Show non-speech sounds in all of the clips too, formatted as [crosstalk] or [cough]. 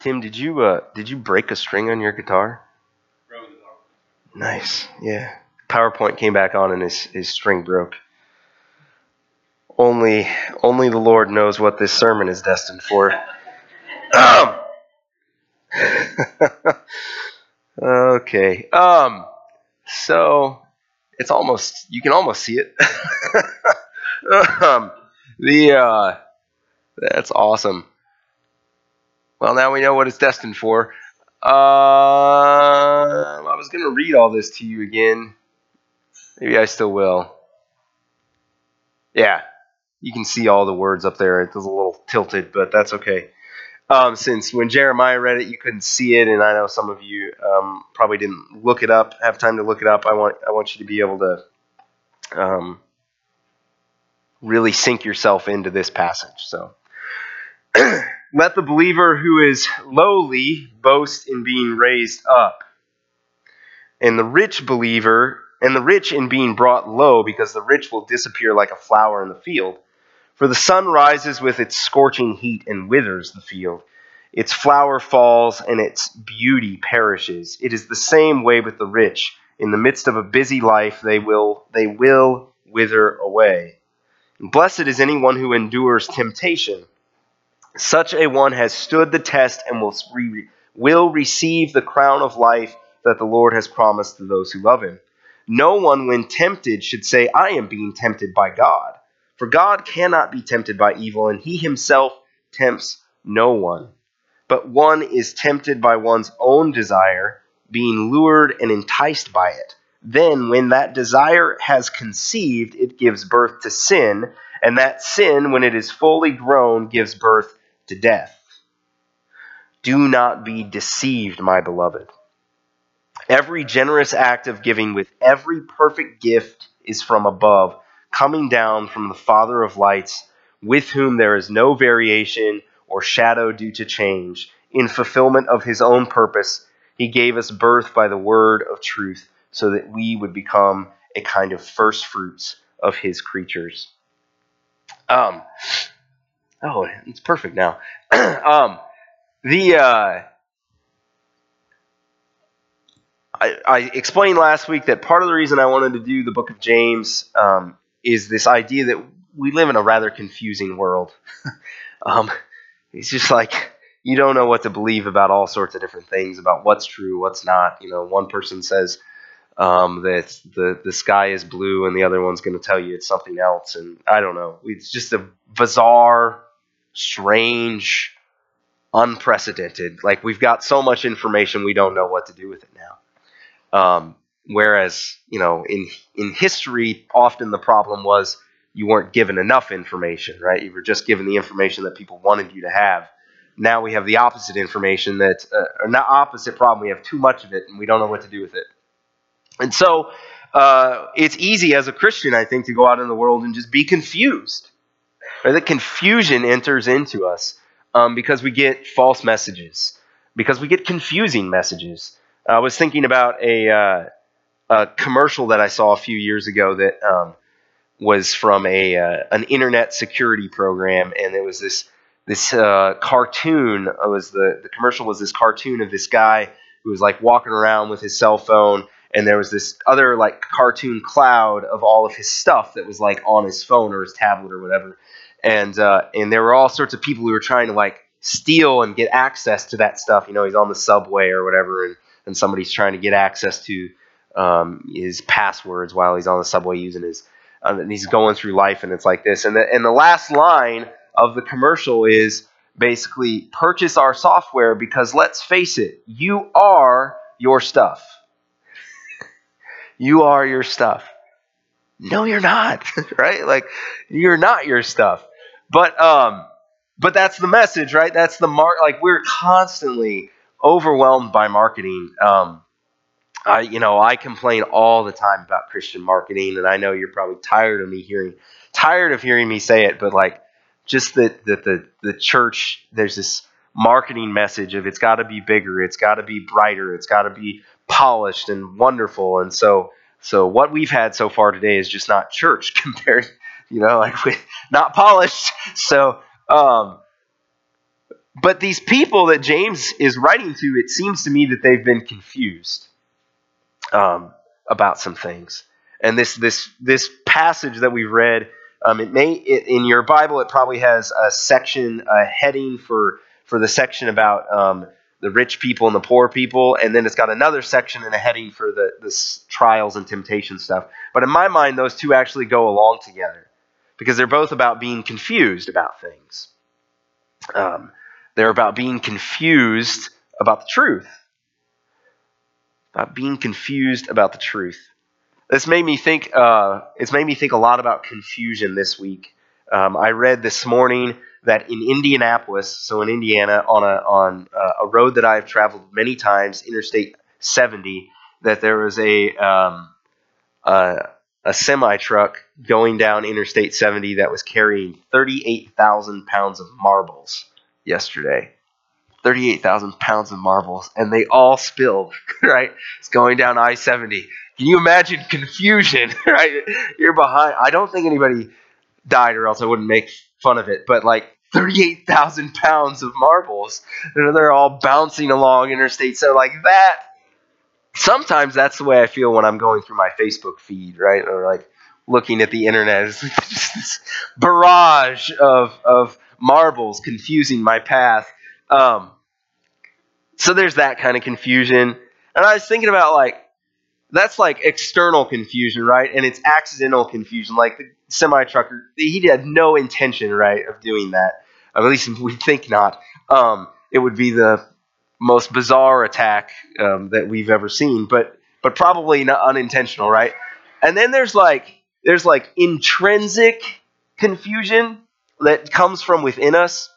Tim, did you uh, did you break a string on your guitar? Nice. Yeah. PowerPoint came back on and his, his string broke. Only only the Lord knows what this sermon is destined for. Um. [laughs] okay. Um so it's almost you can almost see it. [laughs] um, the uh, that's awesome. Well, now we know what it's destined for. Uh, I was going to read all this to you again. Maybe I still will. Yeah, you can see all the words up there. It's a little tilted, but that's okay. Um, since when Jeremiah read it, you couldn't see it, and I know some of you um, probably didn't look it up, have time to look it up. I want I want you to be able to um, really sink yourself into this passage. So, [clears throat] let the believer who is lowly boast in being raised up, and the rich believer and the rich in being brought low, because the rich will disappear like a flower in the field. For the sun rises with its scorching heat and withers the field. Its flower falls and its beauty perishes. It is the same way with the rich. In the midst of a busy life, they will, they will wither away. And blessed is anyone who endures temptation. Such a one has stood the test and will, re- will receive the crown of life that the Lord has promised to those who love him. No one, when tempted, should say, I am being tempted by God. For God cannot be tempted by evil, and he himself tempts no one. But one is tempted by one's own desire, being lured and enticed by it. Then, when that desire has conceived, it gives birth to sin, and that sin, when it is fully grown, gives birth to death. Do not be deceived, my beloved. Every generous act of giving with every perfect gift is from above coming down from the Father of lights, with whom there is no variation or shadow due to change. In fulfillment of his own purpose, he gave us birth by the word of truth, so that we would become a kind of first fruits of his creatures. Um, oh, it's perfect now. [clears throat] um, the uh, I, I, explained last week that part of the reason I wanted to do the book of James um, is this idea that we live in a rather confusing world. [laughs] um, it's just like you don't know what to believe about all sorts of different things about what's true, what's not. You know, one person says um, that the the sky is blue, and the other one's going to tell you it's something else, and I don't know. It's just a bizarre, strange, unprecedented. Like we've got so much information, we don't know what to do with it now. Um, Whereas, you know, in in history, often the problem was you weren't given enough information, right? You were just given the information that people wanted you to have. Now we have the opposite information that, uh, or not opposite problem. We have too much of it, and we don't know what to do with it. And so, uh, it's easy as a Christian, I think, to go out in the world and just be confused. Right? That confusion enters into us um, because we get false messages, because we get confusing messages. I was thinking about a uh, a commercial that I saw a few years ago that um, was from a uh, an internet security program, and it was this this uh, cartoon. It was the the commercial was this cartoon of this guy who was like walking around with his cell phone, and there was this other like cartoon cloud of all of his stuff that was like on his phone or his tablet or whatever, and uh, and there were all sorts of people who were trying to like steal and get access to that stuff. You know, he's on the subway or whatever, and and somebody's trying to get access to um, his passwords while he's on the subway using his. Uh, and he's going through life, and it's like this. And the, and the last line of the commercial is basically purchase our software because let's face it, you are your stuff. [laughs] you are your stuff. No, you're not, [laughs] right? Like you're not your stuff. But um, but that's the message, right? That's the mark. Like we're constantly overwhelmed by marketing. Um, I, you know, I complain all the time about Christian marketing, and I know you're probably tired of me hearing, tired of hearing me say it, but like, just that that the the church, there's this marketing message of it's got to be bigger, it's got to be brighter, it's got to be polished and wonderful, and so so what we've had so far today is just not church [laughs] compared, you know, [laughs] like we, not polished. So, um, but these people that James is writing to, it seems to me that they've been confused um, about some things. And this this this passage that we've read, um, it may it, in your Bible, it probably has a section, a heading for for the section about um, the rich people and the poor people, and then it's got another section and a heading for the the trials and temptation stuff. But in my mind, those two actually go along together because they're both about being confused about things. Um, they're about being confused about the truth. About being confused about the truth. This made me think. Uh, it's made me think a lot about confusion this week. Um, I read this morning that in Indianapolis, so in Indiana, on a on a road that I've traveled many times, Interstate 70, that there was a um, a, a semi truck going down Interstate 70 that was carrying 38,000 pounds of marbles yesterday. 38,000 pounds of marbles, and they all spilled, [laughs] right? It's going down I 70. Can you imagine confusion, [laughs] right? You're behind. I don't think anybody died, or else I wouldn't make fun of it, but like 38,000 pounds of marbles, and they're all bouncing along interstate. So, like that, sometimes that's the way I feel when I'm going through my Facebook feed, right? Or like looking at the internet. It's [laughs] just this barrage of, of marbles confusing my path. Um, so there's that kind of confusion. And I was thinking about like, that's like external confusion, right? And it's accidental confusion. Like the semi trucker, he had no intention, right, of doing that. At least we think not. Um, it would be the most bizarre attack um, that we've ever seen, but but probably not unintentional, right? And then there's like there's like intrinsic confusion that comes from within us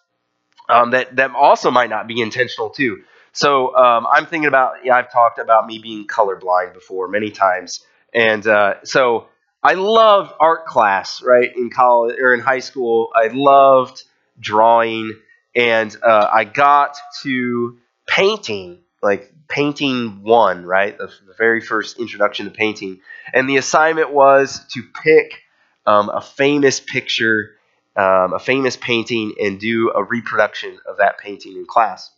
um, that that also might not be intentional too. So um, I'm thinking about yeah, I've talked about me being colorblind before many times, and uh, so I loved art class right in college or in high school. I loved drawing, and uh, I got to painting like painting one right the, the, very first introduction to painting, and the assignment was to pick um, a famous picture um, a famous painting and do a reproduction of that painting in class.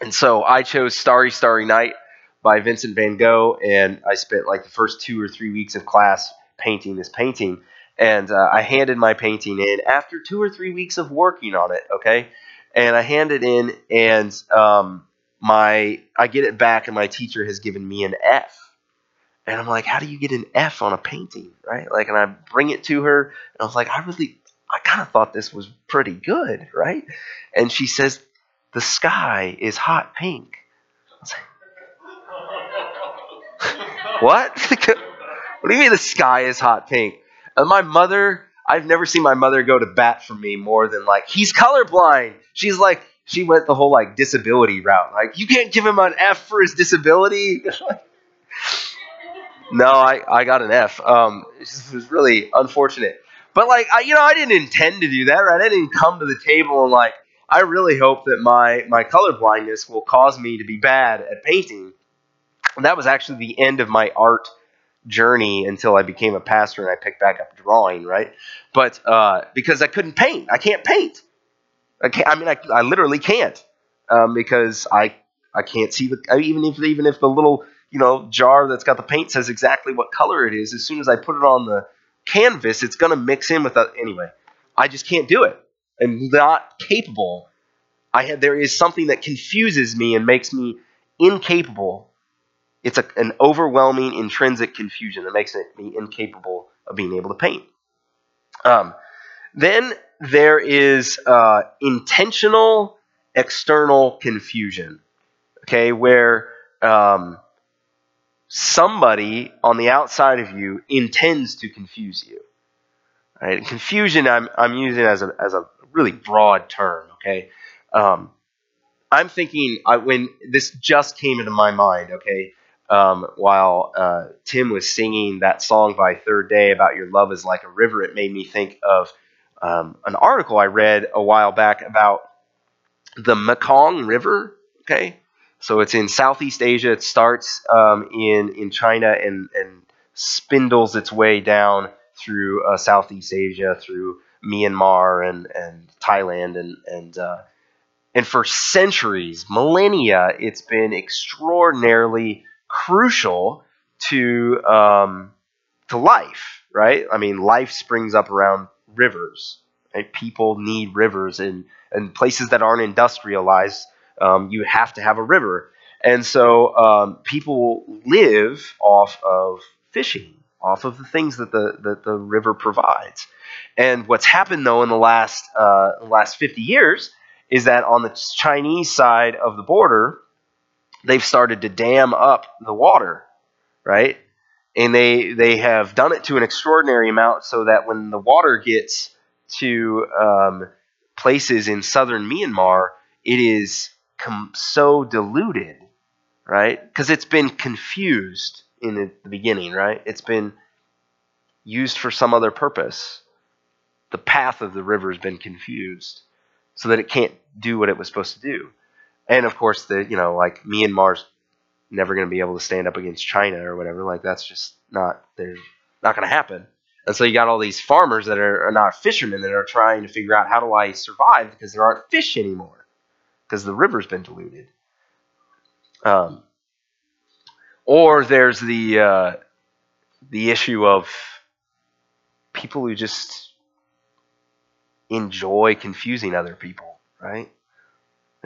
And so I chose Starry, Starry Night by Vincent van Gogh, and I spent like the first two or three weeks of class painting this painting. And uh, I handed my painting in after two or three weeks of working on it, okay? And I hand it in, and um, my I get it back, and my teacher has given me an F. And I'm like, how do you get an F on a painting, right? Like, and I bring it to her, and I was like, I really, I kind of thought this was pretty good, right? And she says, The sky is hot pink. Like, [laughs] what? [laughs] what do you mean the sky is hot pink? And my mother, I've never seen my mother go to bat for me more than like, he's colorblind. She's like, she went the whole like disability route. Like, you can't give him an F for his disability. [laughs] no, I, I got an F. Um, it was really unfortunate. But like, I, you know, I didn't intend to do that, right? I didn't come to the table and like, I really hope that my my color blindness will cause me to be bad at painting. And that was actually the end of my art journey until I became a pastor and I picked back up drawing, right? But uh, because I couldn't paint, I can't paint. I can't. I mean, I, I literally can't um, because I I can't see the even if even if the little you know jar that's got the paint says exactly what color it is. As soon as I put it on the canvas, it's to mix in with that anyway. I just can't do it. I'm not capable. I have, there is something that confuses me and makes me incapable. It's a, an overwhelming intrinsic confusion that makes me incapable of being able to paint. Um, then there is uh, intentional external confusion, okay, where um, somebody on the outside of you intends to confuse you. Right? Confusion, I'm, I'm using as a, as a really broad term. Okay, um, I'm thinking I, when this just came into my mind. Okay, um, while uh, Tim was singing that song by Third Day about your love is like a river, it made me think of um, an article I read a while back about the Mekong River. Okay, so it's in Southeast Asia. It starts um, in in China and and spindles its way down through uh, Southeast Asia, through Myanmar and and Thailand and and uh, And for centuries, millennia, it's been extraordinarily crucial to um, to life, right? I mean, life springs up around rivers. Right? People need rivers, and and places that aren't industrialized, um, you have to have a river. And so um, people live off of fishing, off of the things that the that the river provides. And what's happened though in the last uh, last 50 years is that on the Chinese side of the border, they've started to dam up the water, right? And they they have done it to an extraordinary amount so that when the water gets to um, places in southern Myanmar, it is com- so diluted, right? Because it's been confused in the, the beginning, right? It's been used for some other purpose. The path of the river has been confused so that it can't do what it was supposed to do. And of course, the you know like Myanmar's never going to be able to stand up against China or whatever. Like that's just not they're not going to happen. And so you got all these farmers that are, are not fishermen that are trying to figure out how do I survive because there aren't fish anymore because the river's been diluted. Um, or there's the uh, the issue of people who just enjoy confusing other people, right?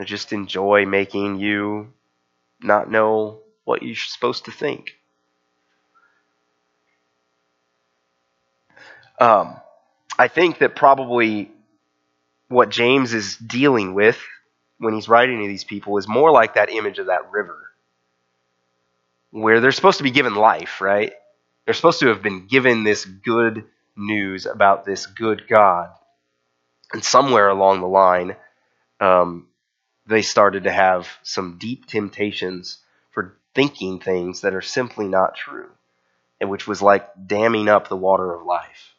They just enjoy making you not know what you're supposed to think. Um, I think that probably what James is dealing with when he's writing to these people is more like that image of that river, where they're supposed to be given life, right? They're supposed to have been given this good news about this good God. And somewhere along the line, um, they started to have some deep temptations for thinking things that are simply not true, and which was like damming up the water of life.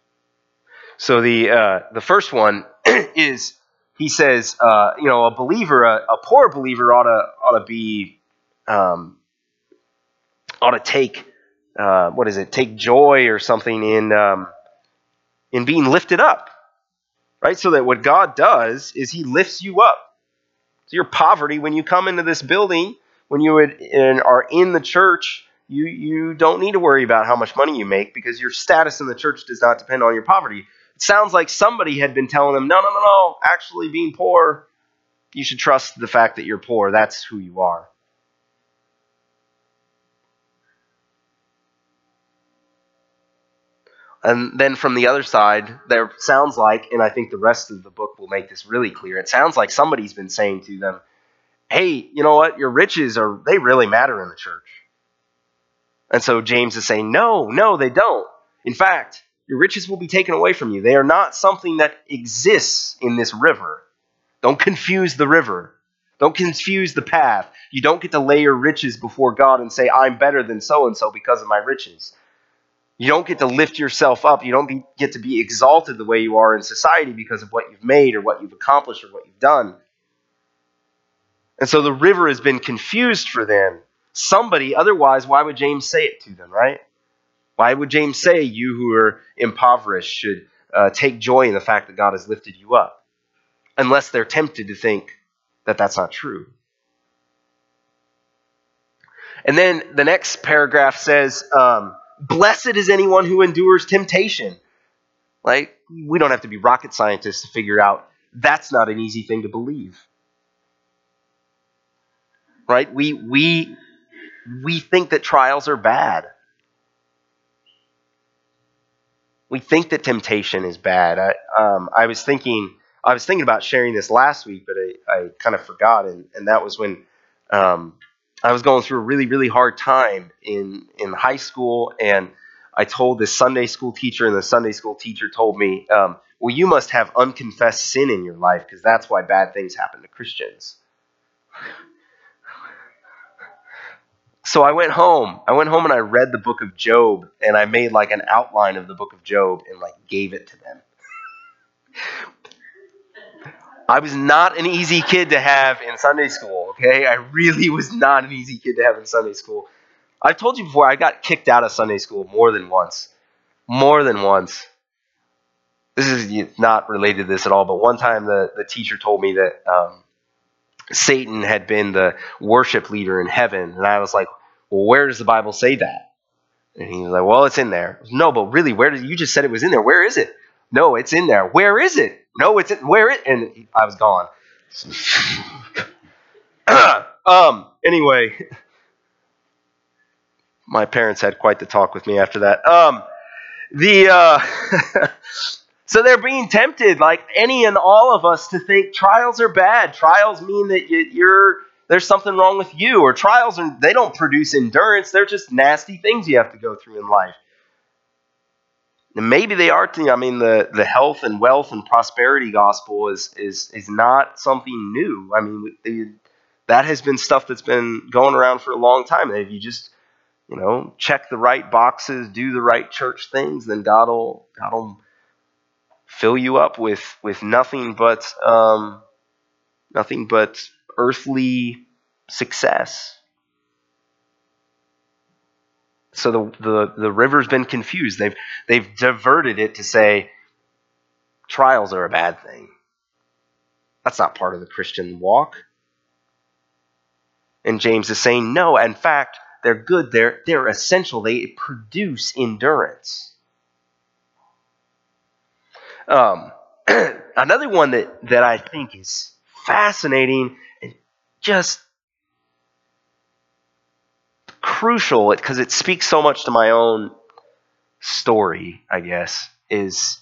So the uh, the first one [clears throat] is he says, uh, you know, a believer, a, a, poor believer ought to ought to be um, ought to take uh, what is it? Take joy or something in um, in being lifted up, right? So that what God does is He lifts you up. Your poverty, when you come into this building, when you are in the church, you you don't need to worry about how much money you make because your status in the church does not depend on your poverty It sounds like somebody had been telling them, no, no, no, no, actually being poor, you should trust the fact that you're poor. That's who you are. And then from the other side, there sounds like, and I think the rest of the book will make this really clear, it sounds like somebody's been saying to them, hey, you know what, your riches are, they really matter in the church. And so James is saying, no, no, they don't. In fact, your riches will be taken away from you. They are not something that exists in this river. Don't confuse the river. Don't confuse the path. You don't get to lay your riches before God and say, I'm better than so and so because of my riches. You don't get to lift yourself up. You don't be, get to be exalted the way you are in society because of what you've made or what you've accomplished or what you've done. And so the river has been confused for them. Somebody, otherwise, why would James say it to them, right? Why would James say, You who are impoverished should uh, take joy in the fact that God has lifted you up? Unless they're tempted to think that that's not true. And then the next paragraph says, um, Blessed is anyone who endures temptation. Like, we don't have to be rocket scientists to figure out that's not an easy thing to believe. Right? We, we, we think that trials are bad. we think that temptation is bad. I, um, I was thinking, I was thinking about sharing this last week, but I, I kind of forgot, and, and that was when um, I was going through a really, really hard time in in high school, and I told this Sunday school teacher, and the Sunday school teacher told me, um, "Well, you must have unconfessed sin in your life because that's why bad things happen to Christians." So I went home. I went home and I read the book of Job and I made like an outline of the book of Job and like gave it to them. I was not an easy kid to have in Sunday school, okay? I really was not an easy kid to have in Sunday school. I've told you before, I got kicked out of Sunday school more than once. More than once. This is not related to this at all, but one time the, the teacher told me that um, Satan had been the worship leader in heaven. And I was like, well, where does the Bible say that? And he was like, well, it's in there. No, but really, where did you just said it was in there? Where is it? No, it's in there. Where is it? No, it's in, wear it? And I was gone. [clears throat] um. Anyway, my parents had quite the talk with me after that. Um. The uh, [laughs] so they're being tempted, like any and all of us, to think trials are bad. Trials mean that you're there's something wrong with you, or trials are they don't produce endurance. They're just nasty things you have to go through in life. Maybe they are. I mean, the the health and wealth and prosperity gospel is is is not something new. I mean, that has been stuff that's been going around for a long time. If you just you know check the right boxes, do the right church things, then God will God will fill you up with with nothing but um, nothing but earthly success. So the, the, the river's been confused. They've, they've diverted it to say trials are a bad thing. That's not part of the Christian walk. And James is saying, no, in fact, they're good. They're, they're essential. They produce endurance. Um, [clears throat] another one that, that I think is fascinating and just crucial because it speaks so much to my own story, I guess, is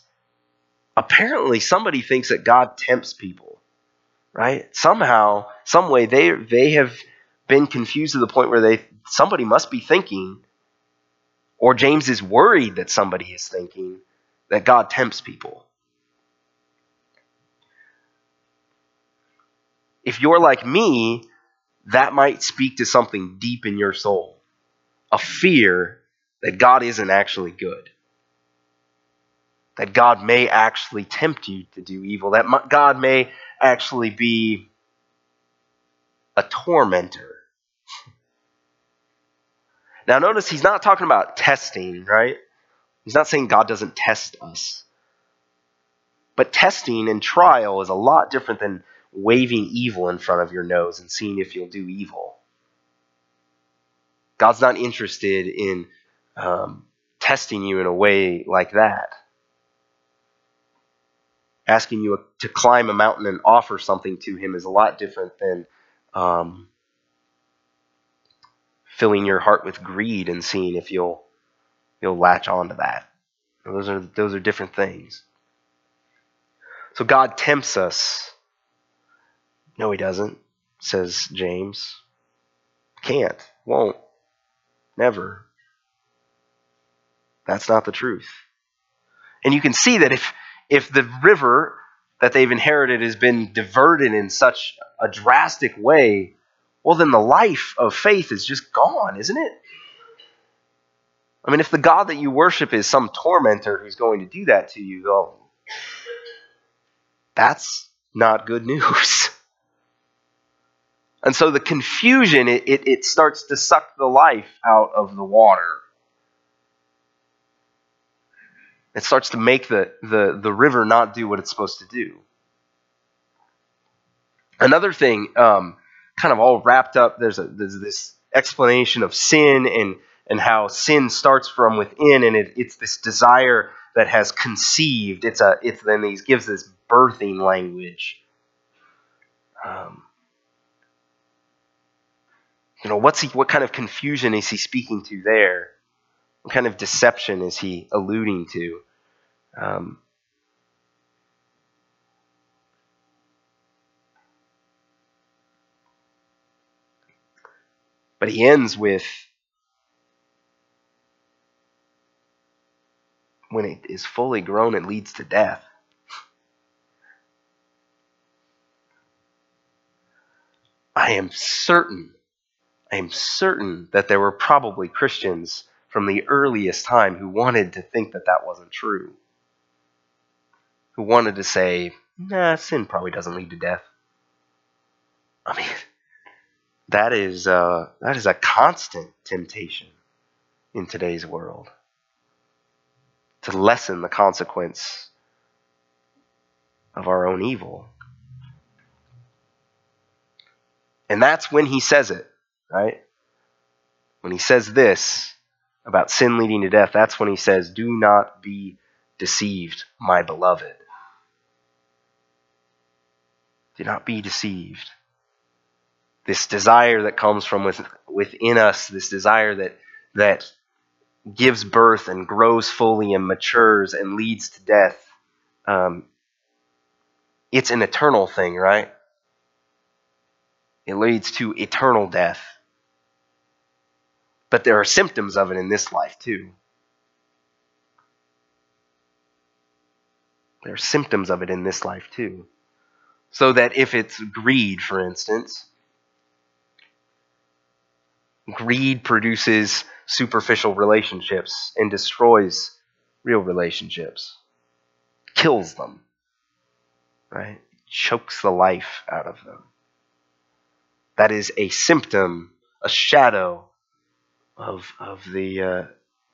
apparently somebody thinks that God tempts people, right? Somehow, some way they they have been confused to the point where they somebody must be thinking or James is worried that somebody is thinking that God tempts people. If you're like me, that might speak to something deep in your soul a fear that God isn't actually good. That God may actually tempt you to do evil. That God may actually be a tormentor. [laughs] Now, notice he's not talking about testing, right? He's not saying God doesn't test us. But testing and trial is a lot different than waving evil in front of your nose and seeing if you'll do evil. God's not interested in um, testing you in a way like that. Asking you to climb a mountain and offer something to Him is a lot different than um, filling your heart with greed and seeing if you'll you'll latch onto that. Those are those are different things. So God tempts us no, he doesn't, says James. Can't, won't, never. That's not the truth. And you can see that if if the river that they've inherited has been diverted in such a drastic way, well then the life of faith is just gone, isn't it? I mean, if the God that you worship is some tormentor who's going to do that to you, well, that's not good news. [laughs] And so the confusion, it, it, it, starts to suck the life out of the water. It starts to make the, the, the river not do what it's supposed to do. Another thing, um, kind of all wrapped up, there's, a, there's this explanation of sin and, and how sin starts from within, and it, it's this desire that has conceived. It's a, it's then he gives this birthing language. Um, you know, what's he, what kind of confusion is he speaking to there? What kind of deception is he alluding to? Um, but he ends with when it is fully grown, it leads to death. I am certain I am certain that there were probably Christians from the earliest time who wanted to think that that wasn't true. Who wanted to say, nah, sin probably doesn't lead to death. I mean, [laughs] that is, uh, that is a constant temptation in today's world to lessen the consequence of our own evil. And that's when he says it, right? When he says this about sin leading to death, that's when he says, Do not be deceived, my beloved. Do not be deceived. This desire that comes from within us, this desire that, that gives birth and grows fully and matures and leads to death, um, it's an eternal thing, right? It leads to eternal death. But there are symptoms of it in this life, too. There are symptoms of it in this life, too. So that if it's greed, for instance, greed produces superficial relationships and destroys real relationships, kills them, right? Chokes the life out of them. That is a symptom, a shadow of, of the, uh,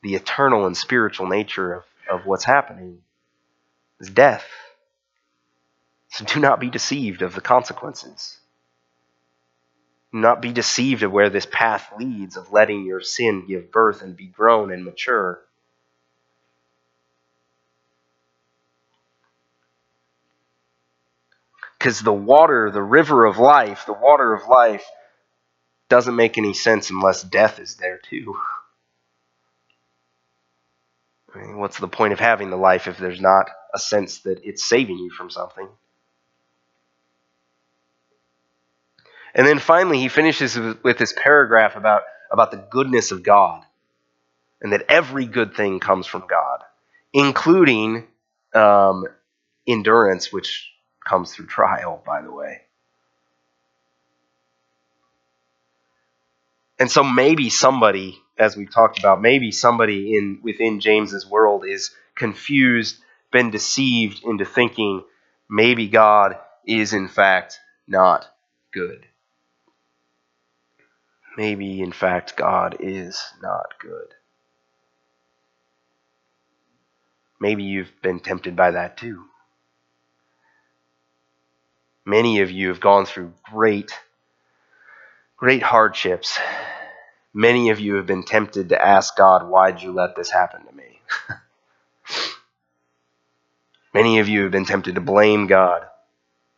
the eternal and spiritual nature of, of what's happening is death. So do not be deceived of the consequences. Do not be deceived of where this path leads of letting your sin give birth and be grown and mature. Because the water, the river of life, the water of life, doesn't make any sense unless death is there too. I mean, what's the point of having the life if there's not a sense that it's saving you from something? And then finally, he finishes with this paragraph about, about the goodness of God and that every good thing comes from God, including um, endurance, which comes through trial, by the way. And so maybe somebody, as we've talked about, maybe somebody in within James's world is confused, been deceived into thinking maybe God is in fact not good. Maybe in fact God is not good. Maybe you've been tempted by that too. Many of you have gone through great great hardships, many of you have been tempted to ask God, Why'd you let this happen to me? [laughs] many of you have been tempted to blame God.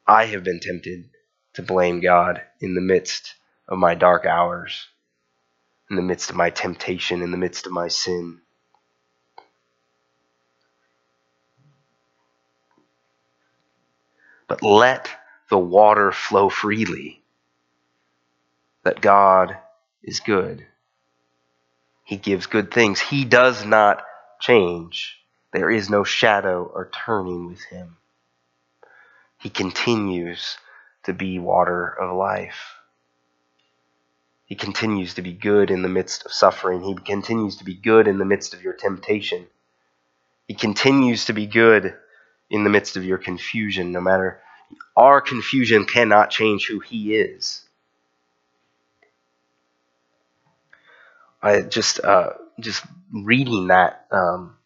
I have been tempted to blame God in the midst of my dark hours, in the midst of my temptation, in the midst of my sin. But let the water flow freely that God is good. He gives good things. He does not change. There is no shadow or turning with him. He continues to be water of life. He continues to be good in the midst of suffering. He continues to be good in the midst of your temptation. He continues to be good in the midst of your confusion, no matter our confusion cannot change who He is. I just uh, just reading that um,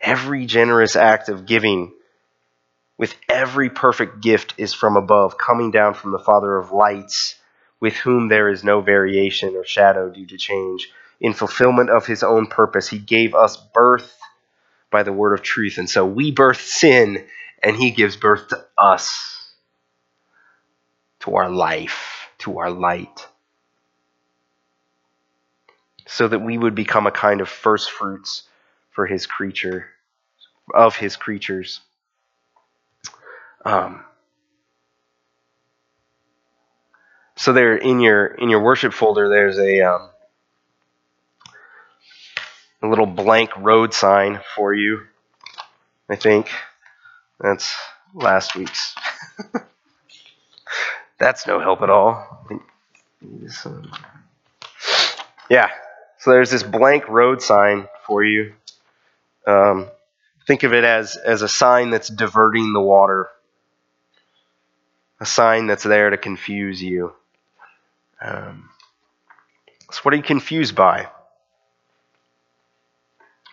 every generous act of giving with every perfect gift is from above, coming down from the Father of lights, with whom there is no variation or shadow due to change. In fulfillment of his own purpose, he gave us birth by the word of truth. And so we birth sin, and he gives birth to us, to our life, to our light so that we would become a kind of first fruits for his creature, of his creatures. Um, so there in your in your worship folder, there's a um, a little blank road sign for you. I think that's last week's. [laughs] that's no help at all. Yeah, so there's this blank road sign for you. Um, think of it as, as a sign that's diverting the water, a sign that's there to confuse you. Um, so, what are you confused by?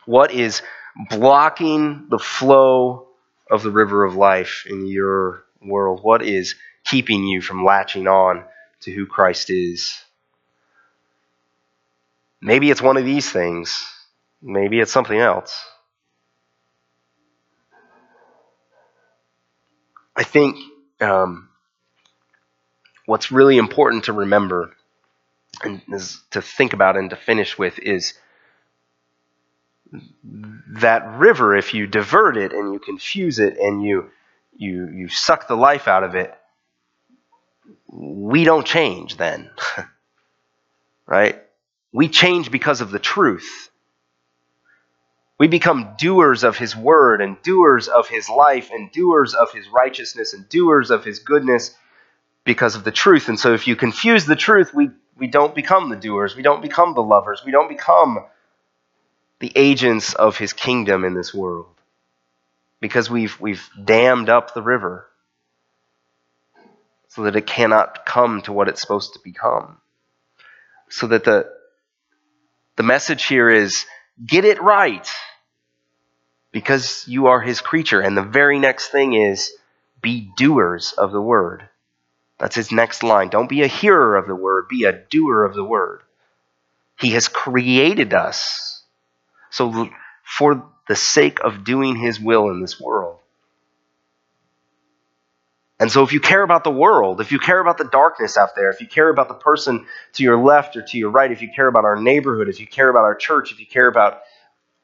What is blocking the flow of the river of life in your world? What is keeping you from latching on to who Christ is. Maybe it's one of these things. Maybe it's something else. I think um, what's really important to remember and is to think about and to finish with is that river if you divert it and you confuse it and you you you suck the life out of it we don't change then [laughs] right we change because of the truth. We become doers of his word and doers of his life and doers of his righteousness and doers of his goodness because of the truth. And so if you confuse the truth we we don't become the doers. We don't become the lovers. We don't become the agents of his kingdom in this world because we've, we've dammed up the river so that it cannot come to what it's supposed to become. So that the, the message here is get it right because you are his creature. And the very next thing is be doers of the word. That's his next line. Don't be a hearer of the word, be a doer of the word. He has created us so, for the sake of doing His will in this world. And so, if you care about the world, if you care about the darkness out there, if you care about the person to your left or to your right, if you care about our neighborhood, if you care about our church, if you care about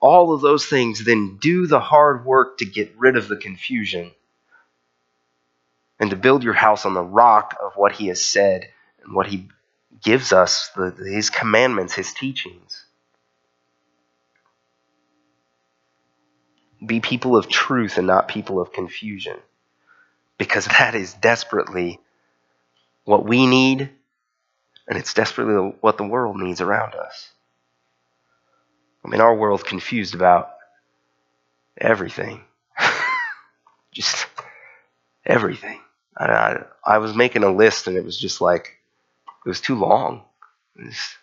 all of those things, then do the hard work to get rid of the confusion and to build your house on the rock of what He has said and what He gives us, the, His commandments, His teachings. Be people of truth and not people of confusion. Because that is desperately what we need, and it's desperately what the world needs around us. I mean, our world's confused about everything. [laughs] just everything. I, I, I, was making a list, and it was just like, it was too long. Was,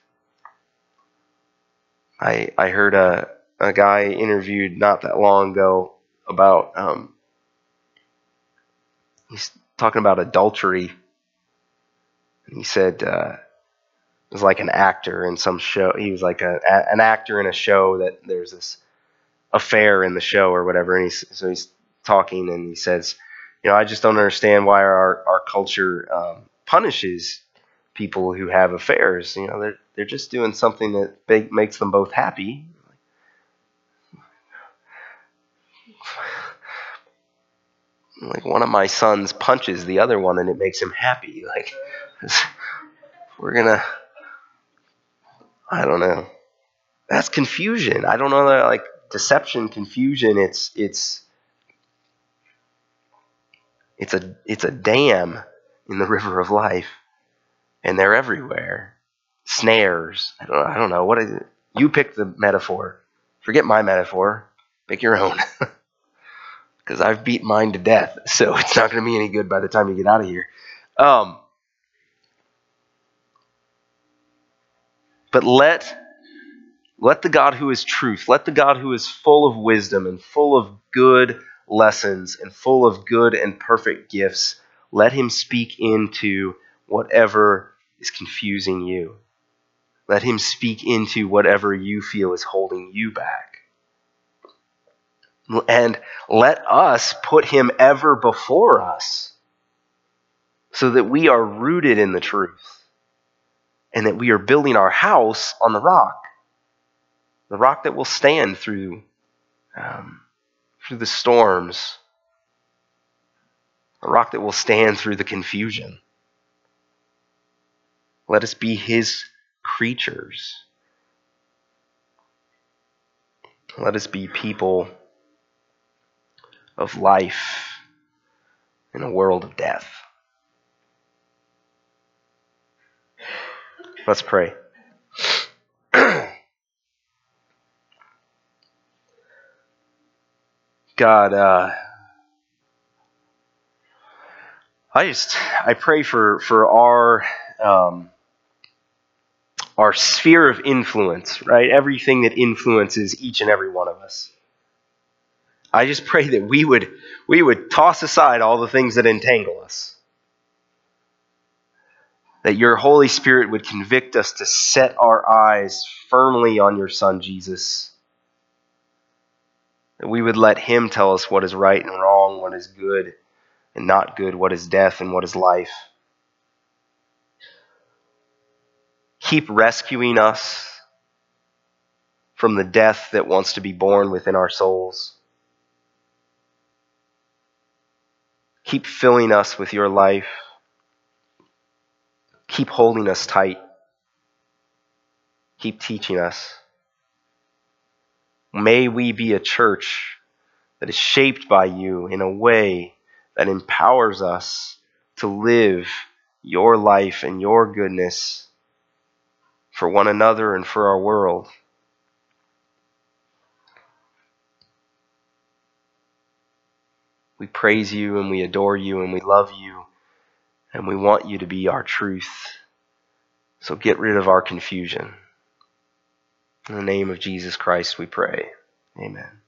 I, I heard a, a guy interviewed not that long ago about um, he's talking about adultery. He said uh, it was like an actor in some show. He was like a, a, an actor in a show that there's this affair in the show or whatever. And he's so he's talking and he says, you know, I just don't understand why our our culture um, punishes people who have affairs. You know, they're they're just doing something that makes them both happy. Like one of my sons punches the other one and it makes him happy. [laughs] Like we're gonna i don't know. That's confusion. I don't know that like deception confusion it's it's it's a it's a dam in the river of life and they're everywhere. Snares. I don't, I don't know. What is it? You pick the metaphor. Forget my metaphor. Pick your own [laughs] because I've beat mine to death. [laughs] So it's not going to be any good by the time you get out of here. Um, but let let the God who is truth, let the God who is full of wisdom and full of good lessons and full of good and perfect gifts, let him speak into whatever is confusing you. Let him speak into whatever you feel is holding you back. And let us put him ever before us so that we are rooted in the truth and that we are building our house on the rock, the rock that will stand through, um, through the storms, the rock that will stand through the confusion. Let us be his creatures. Let us be people of life in a world of death. Let's pray. [clears throat] God, uh, I just I pray for for our um, our sphere of influence, right? Everything that influences each and every one of us. I just pray that we would, we would toss aside all the things that entangle us. that your Holy Spirit would convict us to set our eyes firmly on your Son, Jesus. That we would let Him tell us what is right and wrong, what is good and not good, what is death and what is life. Keep rescuing us from the death that wants to be born within our souls. Keep filling us with your life. Keep holding us tight. Keep teaching us. May we be a church that is shaped by you in a way that empowers us to live your life and your goodness for one another and for our world. We praise you and we adore you and we love you and we want you to be our truth. So get rid of our confusion. In the name of Jesus Christ we pray. Amen.